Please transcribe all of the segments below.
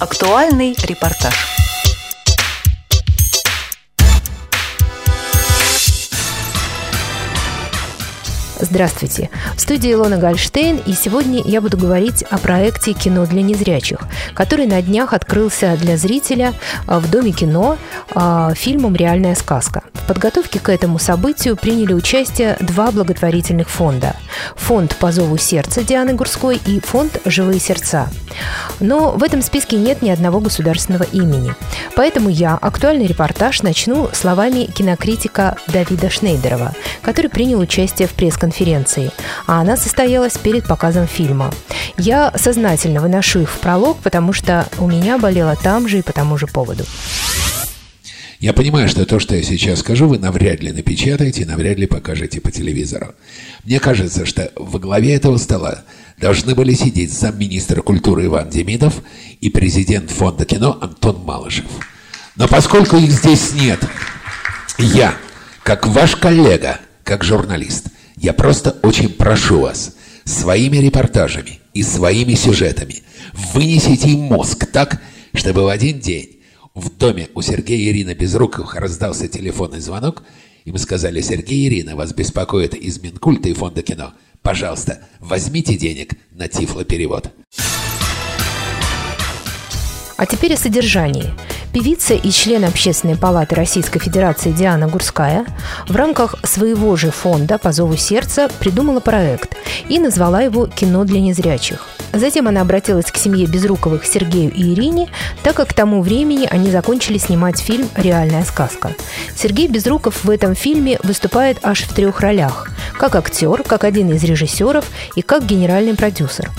Актуальный репортаж. Здравствуйте. В студии Илона Гольштейн, и сегодня я буду говорить о проекте «Кино для незрячих», который на днях открылся для зрителя а, в Доме кино а, фильмом «Реальная сказка». Подготовке к этому событию приняли участие два благотворительных фонда. Фонд «По зову сердца» Дианы Гурской и фонд «Живые сердца». Но в этом списке нет ни одного государственного имени. Поэтому я актуальный репортаж начну словами кинокритика Давида Шнейдерова, который принял участие в пресс-конференции, а она состоялась перед показом фильма. Я сознательно выношу их в пролог, потому что у меня болело там же и по тому же поводу. Я понимаю, что то, что я сейчас скажу, вы навряд ли напечатаете навряд ли покажете по телевизору. Мне кажется, что во главе этого стола должны были сидеть замминистра культуры Иван Демидов и президент фонда кино Антон Малышев. Но поскольку их здесь нет, я, как ваш коллега, как журналист, я просто очень прошу вас своими репортажами и своими сюжетами вынесите им мозг так, чтобы в один день в доме у Сергея и Ирины Безруковых раздался телефонный звонок, и мы сказали, Сергей Ирина, вас беспокоит из Минкульта и Фонда кино. Пожалуйста, возьмите денег на тифлоперевод. А теперь о содержании. Певица и член Общественной палаты Российской Федерации Диана Гурская в рамках своего же фонда «По зову сердца» придумала проект и назвала его «Кино для незрячих». Затем она обратилась к семье Безруковых Сергею и Ирине, так как к тому времени они закончили снимать фильм «Реальная сказка». Сергей Безруков в этом фильме выступает аж в трех ролях – как актер, как один из режиссеров и как генеральный продюсер.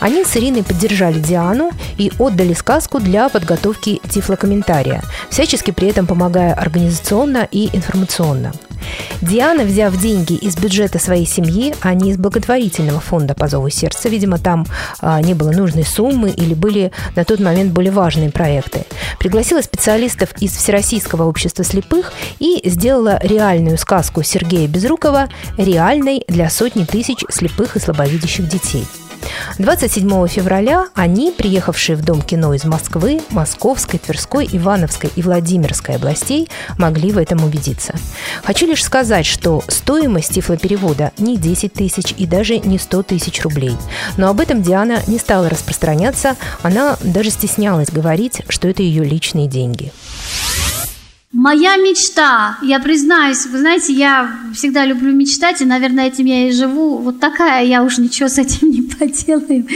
Они с Ириной поддержали Диану и отдали сказку для подготовки тифлокомментария, всячески при этом помогая организационно и информационно. Диана, взяв деньги из бюджета своей семьи, а не из благотворительного фонда по зову сердца, видимо, там а, не было нужной суммы или были на тот момент более важные проекты, пригласила специалистов из Всероссийского общества слепых и сделала реальную сказку Сергея Безрукова реальной для сотни тысяч слепых и слабовидящих детей – 27 февраля они, приехавшие в Дом кино из Москвы, Московской, Тверской, Ивановской и Владимирской областей, могли в этом убедиться. Хочу лишь сказать, что стоимость тифлоперевода не 10 тысяч и даже не 100 тысяч рублей. Но об этом Диана не стала распространяться, она даже стеснялась говорить, что это ее личные деньги. Моя мечта, я признаюсь, вы знаете, я всегда люблю мечтать, и, наверное, этим я и живу. Вот такая, я уж ничего с этим не поделаю.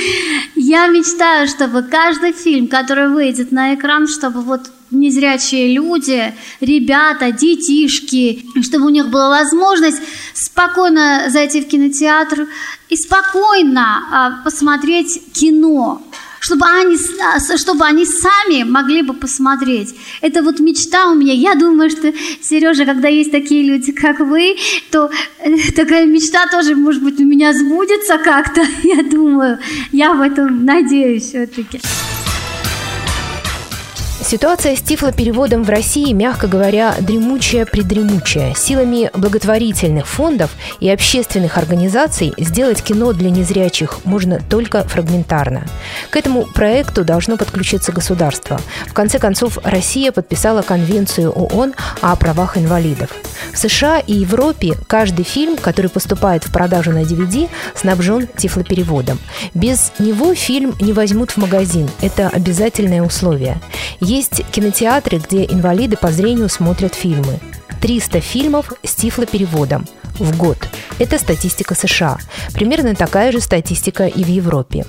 Я мечтаю, чтобы каждый фильм, который выйдет на экран, чтобы вот незрячие люди, ребята, детишки, чтобы у них была возможность спокойно зайти в кинотеатр и спокойно а, посмотреть кино чтобы они, а, чтобы они сами могли бы посмотреть. Это вот мечта у меня. Я думаю, что, Сережа, когда есть такие люди, как вы, то э, такая мечта тоже, может быть, у меня сбудется как-то. Я думаю, я в этом надеюсь все-таки. Ситуация с тифлопереводом в России, мягко говоря, дремучая-придремучая. Силами благотворительных фондов и общественных организаций сделать кино для незрячих можно только фрагментарно. К этому проекту должно подключиться государство. В конце концов, Россия подписала Конвенцию ООН о правах инвалидов. В США и Европе каждый фильм, который поступает в продажу на DVD, снабжен тифлопереводом. Без него фильм не возьмут в магазин. Это обязательное условие. Есть кинотеатры, где инвалиды по зрению смотрят фильмы. 300 фильмов с тифлопереводом в год. Это статистика США. Примерно такая же статистика и в Европе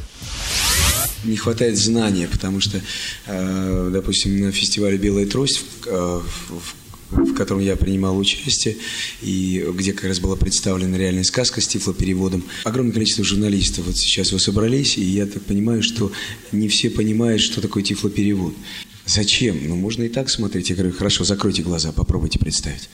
не хватает знания, потому что, э, допустим, на фестивале «Белая трость», э, в котором я принимал участие, и где как раз была представлена реальная сказка с тифлопереводом. Огромное количество журналистов вот сейчас вы собрались, и я так понимаю, что не все понимают, что такое тифлоперевод. Зачем? Ну, можно и так смотреть. Я говорю, хорошо, закройте глаза, попробуйте представить.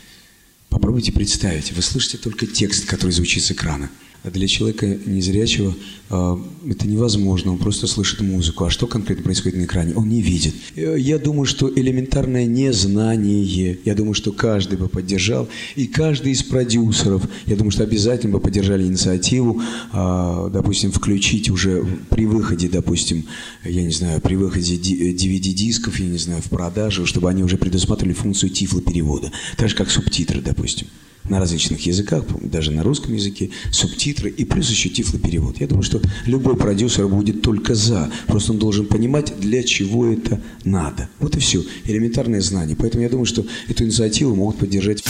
Попробуйте представить. Вы слышите только текст, который звучит с экрана. Для человека незрячего э, это невозможно, он просто слышит музыку. А что конкретно происходит на экране? Он не видит. Э, я думаю, что элементарное незнание, я думаю, что каждый бы поддержал, и каждый из продюсеров, я думаю, что обязательно бы поддержали инициативу, э, допустим, включить уже при выходе, допустим, я не знаю, при выходе DVD-дисков, я не знаю, в продажу, чтобы они уже предусматривали функцию тифлоперевода, так же как субтитры, допустим на различных языках, даже на русском языке, субтитры и плюс еще тифлоперевод. Я думаю, что любой продюсер будет только за. Просто он должен понимать, для чего это надо. Вот и все. Элементарное знание. Поэтому я думаю, что эту инициативу могут поддержать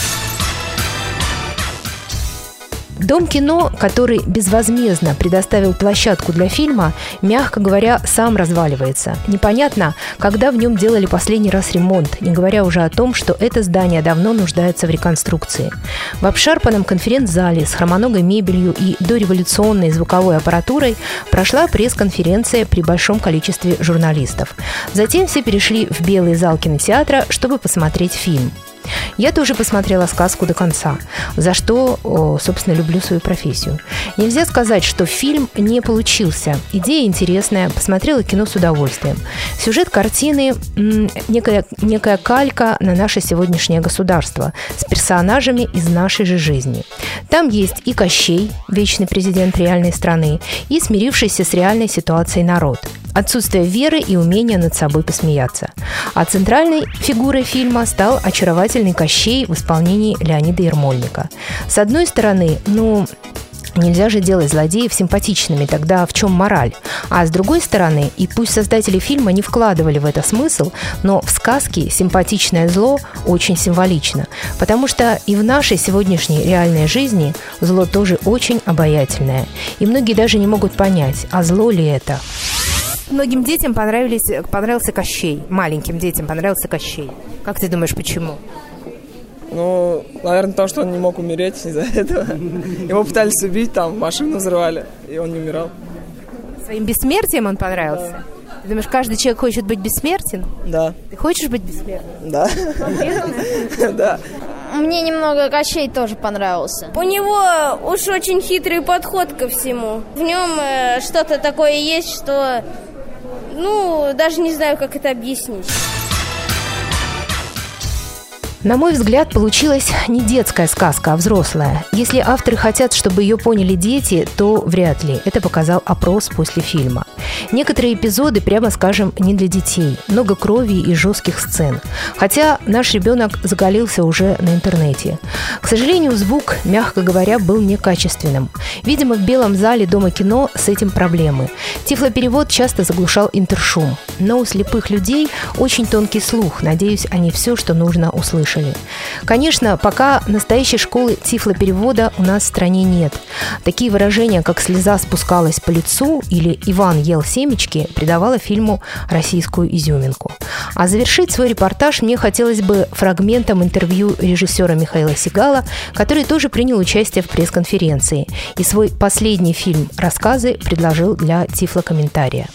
Дом кино, который безвозмездно предоставил площадку для фильма, мягко говоря, сам разваливается. Непонятно, когда в нем делали последний раз ремонт, не говоря уже о том, что это здание давно нуждается в реконструкции. В обшарпанном конференц-зале с хромоногой мебелью и дореволюционной звуковой аппаратурой прошла пресс-конференция при большом количестве журналистов. Затем все перешли в белый зал кинотеатра, чтобы посмотреть фильм. Я тоже посмотрела сказку до конца, за что, собственно, люблю свою профессию. Нельзя сказать, что фильм не получился. Идея интересная, посмотрела кино с удовольствием. Сюжет картины – некая, некая калька на наше сегодняшнее государство с персонажами из нашей же жизни. Там есть и Кощей, вечный президент реальной страны, и смирившийся с реальной ситуацией народ – отсутствие веры и умения над собой посмеяться. А центральной фигурой фильма стал очаровательный Кощей в исполнении Леонида Ермольника. С одной стороны, ну, Нельзя же делать злодеев симпатичными, тогда в чем мораль? А с другой стороны, и пусть создатели фильма не вкладывали в это смысл, но в сказке симпатичное зло очень символично, потому что и в нашей сегодняшней реальной жизни зло тоже очень обаятельное. И многие даже не могут понять, а зло ли это. Многим детям понравились, понравился Кощей. Маленьким детям понравился Кощей. Как ты думаешь, почему? Ну, наверное, потому что он не мог умереть из-за этого. Его пытались убить, там машину взрывали, и он не умирал. Своим бессмертием он понравился? Да. Ты думаешь, каждый человек хочет быть бессмертен? Да. Ты хочешь быть бессмертным? Да. Да. Мне немного Кощей тоже понравился. У него уж очень хитрый подход ко всему. В нем э, что-то такое есть, что ну, даже не знаю, как это объяснить. На мой взгляд, получилась не детская сказка, а взрослая. Если авторы хотят, чтобы ее поняли дети, то вряд ли. Это показал опрос после фильма. Некоторые эпизоды, прямо скажем, не для детей. Много крови и жестких сцен. Хотя наш ребенок заголился уже на интернете. К сожалению, звук, мягко говоря, был некачественным. Видимо, в белом зале Дома кино с этим проблемы. Тифлоперевод часто заглушал интершум. Но у слепых людей очень тонкий слух. Надеюсь, они все, что нужно, услышат слышали. Конечно, пока настоящей школы тифлоперевода у нас в стране нет. Такие выражения, как «слеза спускалась по лицу» или «Иван ел семечки» придавало фильму российскую изюминку. А завершить свой репортаж мне хотелось бы фрагментом интервью режиссера Михаила Сигала, который тоже принял участие в пресс-конференции и свой последний фильм «Рассказы» предложил для тифлокомментария.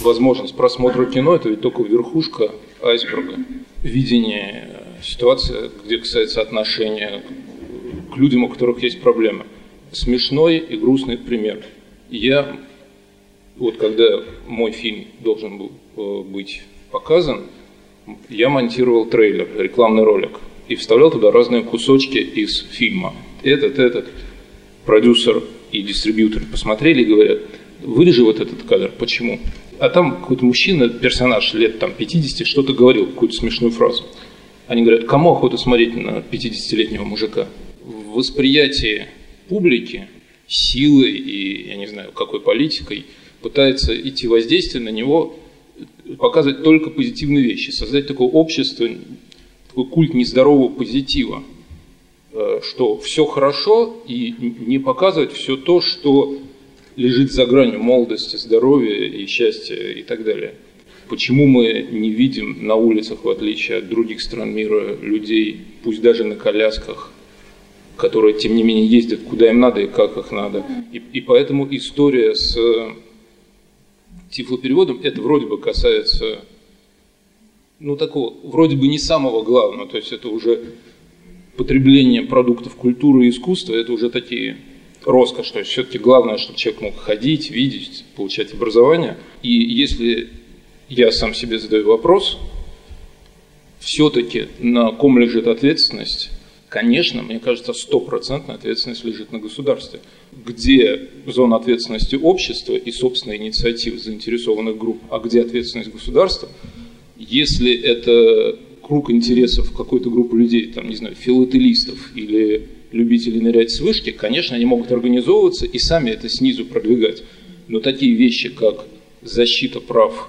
Возможность просмотра кино – это ведь только верхушка айсберга. Видение ситуация, где касается отношения к людям, у которых есть проблемы. Смешной и грустный пример. Я, вот когда мой фильм должен был э, быть показан, я монтировал трейлер, рекламный ролик, и вставлял туда разные кусочки из фильма. Этот, этот, продюсер и дистрибьютор посмотрели и говорят, вырежи вот этот кадр, почему? А там какой-то мужчина, персонаж лет там 50, что-то говорил, какую-то смешную фразу. Они говорят, кому охота смотреть на 50-летнего мужика? Восприятии публики силой и, я не знаю, какой политикой пытается идти воздействие на него, показывать только позитивные вещи, создать такое общество, такой культ нездорового позитива, э, что все хорошо и не показывать все то, что лежит за гранью молодости, здоровья и счастья и так далее. Почему мы не видим на улицах, в отличие от других стран мира, людей, пусть даже на колясках, которые, тем не менее, ездят куда им надо и как их надо. И, и поэтому история с тифлопереводом, это вроде бы касается, ну, такого, вроде бы не самого главного, то есть это уже потребление продуктов культуры и искусства, это уже такие роскошь. То есть все-таки главное, чтобы человек мог ходить, видеть, получать образование. И если я сам себе задаю вопрос, все-таки на ком лежит ответственность, конечно, мне кажется, стопроцентная ответственность лежит на государстве. Где зона ответственности общества и собственной инициативы заинтересованных групп, а где ответственность государства, если это круг интересов какой-то группы людей, там, не знаю, филателистов или любителей нырять с вышки, конечно, они могут организовываться и сами это снизу продвигать. Но такие вещи, как защита прав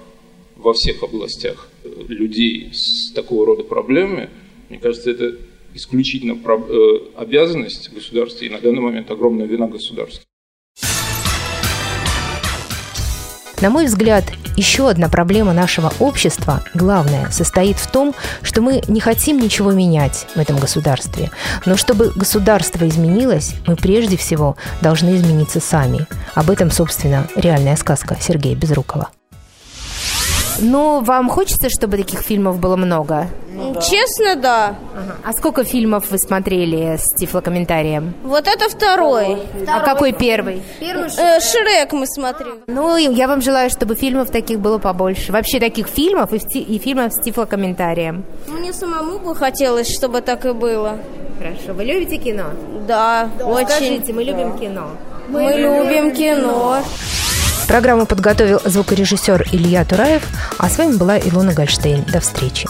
во всех областях людей с такого рода проблемами, мне кажется, это исключительно э, обязанность государства и на данный момент огромная вина государства. На мой взгляд, еще одна проблема нашего общества, главная, состоит в том, что мы не хотим ничего менять в этом государстве. Но чтобы государство изменилось, мы прежде всего должны измениться сами. Об этом, собственно, реальная сказка Сергея Безрукова. Ну, вам хочется, чтобы таких фильмов было много? Ну, да. Честно, да. Ага. А сколько фильмов вы смотрели с тифлокомментарием? Вот это второй. второй. А какой первый? Первый э, Шрек мы смотрели. Ну, я вам желаю, чтобы фильмов таких было побольше. Вообще таких фильмов и, и фильмов с тифлокомментарием. Мне самому бы хотелось, чтобы так и было. Хорошо. Вы любите кино? Да, да. очень. Скажите, мы любим кино. Мы, мы любим кино. Программу подготовил звукорежиссер Илья Тураев, а с вами была Илона Гольштейн. До встречи.